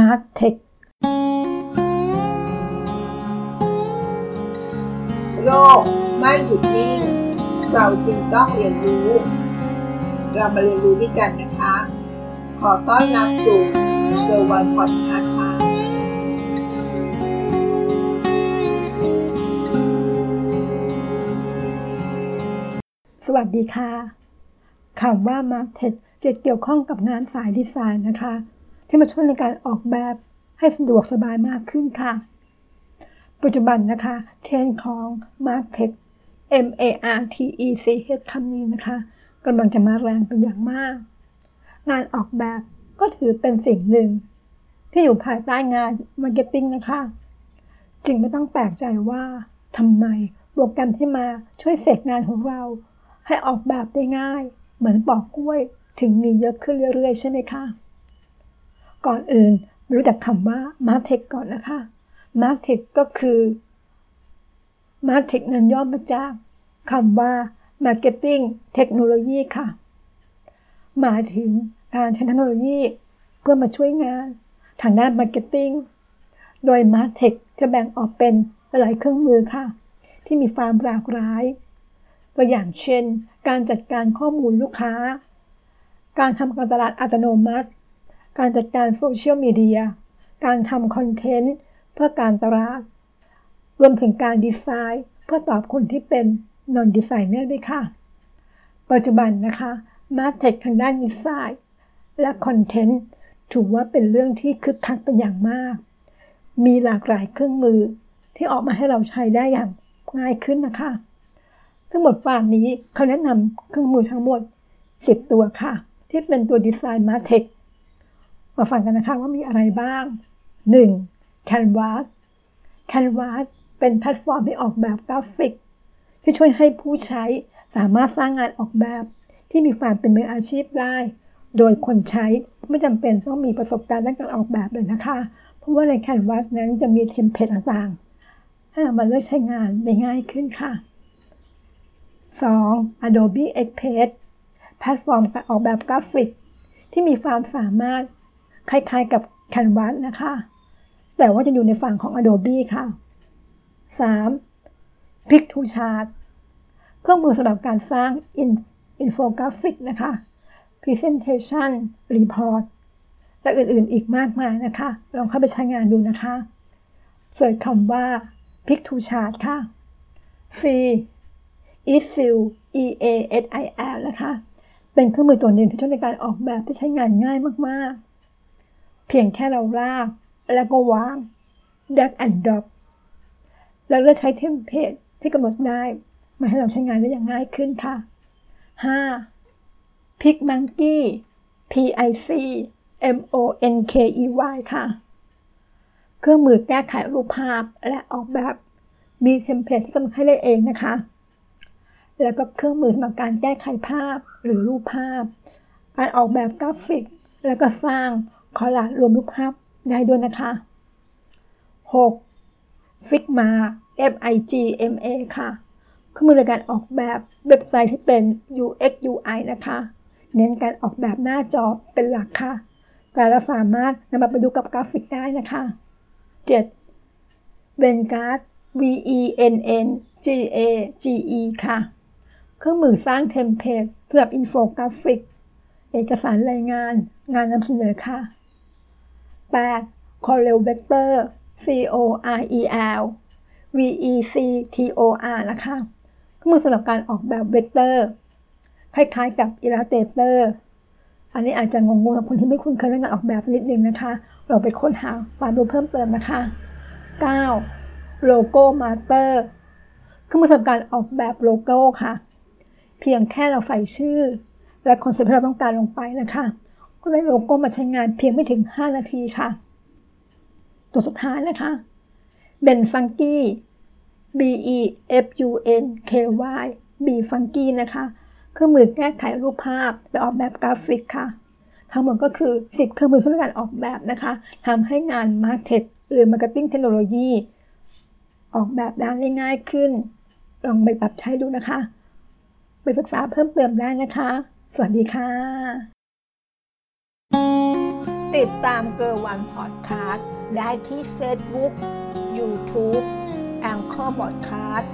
Martech โลกไม่หยุดนิ่ง เราจึงต้องเรียนรู้ เรามาเรียนรู้ด้วยกันนะคะ ขอต้อนรับสู่เซอร์วันพอดคาส์ค่ะสวัสดีค่ะคำว่า Market จะเกี่ยวข้องกับงานสายดีไซน์นะคะ ที่มาช่วยในการออกแบบให้สะดวกสบายมากขึ้นค่ะ ปัจจุบันนะคะเทรนของ Market M A R T E C H คำนี้นะคะกำลังจะมาแรงเป็นอย่างมาก งานออกแบบก็ถือเป็นสิ่งหนึ่ง ที่อยู่ภายใต้งาน Marketing นะคะ จึงไม่ต้องแปลกใจว่าทำไมโปรแกรมที่มาช่วยเสกงานของเรา ให้ออกแบบได้ง่าย เหมือนปอกกล้วยถึงมีเยอะขึ้นเรื่อยๆ ใช่ไหมคะ ก่อนอื่น รู้จักคำว่า Martech ก่อนนะคะ Martech ก็คือ Martech นั้นย่อมาจากคำว่า Marketing Technology ค่ะ หมายถึงการใช้เทคโนโลยีเพื่อมาช่วยงานทางด้าน Marketing โดย Martech จะแบ่งออกเป็นหลายเครื่องมือค่ะ ที่มีความหลากหลายตัวอย่างเช่น การจัดการข้อมูลลูกค้า การทำการตลาดอัตโนมัติ การจัดการโซเชียลมีเดีย การทำ content เพื่อการตลาด รวมถึงการดีไซน์ เพื่อตอบคนที่เป็น non-designer ด้วยค่ะ ปัจจุบันนะคะ Martech ทางด้านดีไซน์และ content ถือว่าเป็นเรื่องที่คึกคักเป็นอย่างมาก มีหลากหลายเครื่องมือที่ออกมาให้เราใช้ได้อย่างง่ายขึ้นนะคะ ทั้งหมดป่านนี้เขาแนะนำเครื่องมือทั้งหมด 10 ตัวค่ะ ที่เป็นตัว design Martech มาฟังกันนะคะว่ามีอะไรบ้าง 1. Canvas Canvas เป็นแพลตฟอร์มที่ออกแบบกราฟิก ที่ช่วยให้ผู้ใช้สามารถสร้างงานออกแบบ ที่มีความเป็นมืออาชีพได้ โดยคนใช้ไม่จำเป็นต้องมีประสบการณ์ด้านการออกแบบเลยนะคะ เพราะว่าใน Canva นั้นจะมี template ต่างๆ ให้เรามาเลือกใช้งานได้ง่ายขึ้นค่ะ 2. Adobe Express แพลตฟอร์มการออกแบบกราฟิก ที่มีความสามารถ คล้ายๆกับ Canva นะคะ แต่ว่าจะอยู่ในฝั่งของ Adobe ค่ะ 3. Piktochart เครื่องมือสำหรับการสร้างอินโฟกราฟิกนะคะ Presentation Report และอื่นๆอีกมากมายนะคะ ลองเข้าไปใช้งานดูนะคะเสิร์ชคำว่า Pic to Chart ค่ะ C e s i l E A S I L นะคะ เป็นเครื่องมือตัวหนึ่งที่ช่วยในการออกแบบที่ใช้งานง่ายมาก ๆ เพียงแค่เราลาก แล้วก็วาง drag and drop แล้วเลือกใช้เทมเพลตที่กำหนดได้มาให้เราใช้งานได้อย่างง่ายขึ้นค่ะ 5. PicMonkey P I C M O N K E Y ค่ะ เครื่องมือแก้ไขรูปภาพและออกแบบมีเทมเพลตที่กำหนดให้ได้เองนะคะ แล้วก็เครื่องมือสำหรับการแก้ไขภาพหรือรูปภาพ การออกแบบกราฟิก แล้วก็สร้าง collage รวมรูปภาพได้ด้วยนะคะ 6. Figma F I G M A ค่ะเครื่องมือในการออกแบบเว็บไซต์ที่เป็น UX UI นะคะ เน้นการออกแบบหน้าจอเป็นหลักค่ะ แต่เราสามารถนำมาประยุกต์กับกราฟิกได้นะคะ 7. v e n g a r d V E N N G A G E ค่ะ เครื่องมือสร้างเทมเพลตสำหรับอินโฟกราฟิก เอกสารรายงาน งานนำเสนอค่ะ 8. CorelVector C O R E L V E C T O R นะคะเครื่องมือสำหรับการออกแบบเวกเตอร์คล้ายๆกับ Illustrator อันนี้อาจจะงงๆกับคนที่ไม่คุ้นเคยเรื่องการออกแบบนิดนึงนะคะ เราไปค้นหาความรู้เพิ่มเติมนะคะ 9. Logomaster เครื่องมือสำหรับการออกแบบโลโก้ค่ะ เพียงแค่เราใส่ชื่อ และคอนเซ็ปต์ที่เราต้องการลงไปนะคะ ก็ได้โลโก้มาใช้งานเพียงไม่ถึง 5 นาทีค่ะ ตัวสุดท้ายนะคะ BeFunky B E F U N K Y BeFunky นะคะเครื่องมือแก้ไขรูปภาพและออกแบบกราฟิกค่ะ ทั้งหมดก็คือ 10 เครื่องมือเพื่อการออกแบบนะคะทำให้งาน MarTech หรือ Marketing Technology ออกแบบได้ง่ายขึ้น ลองไปปรับใช้ดูนะคะ ไปศึกษาเพิ่มเติมได้นะคะ สวัสดีค่ะ ติดตามเกอร์วันพอดคาสต์ได้ที่ Facebook YouTube แองเกอร์พอดคาสต์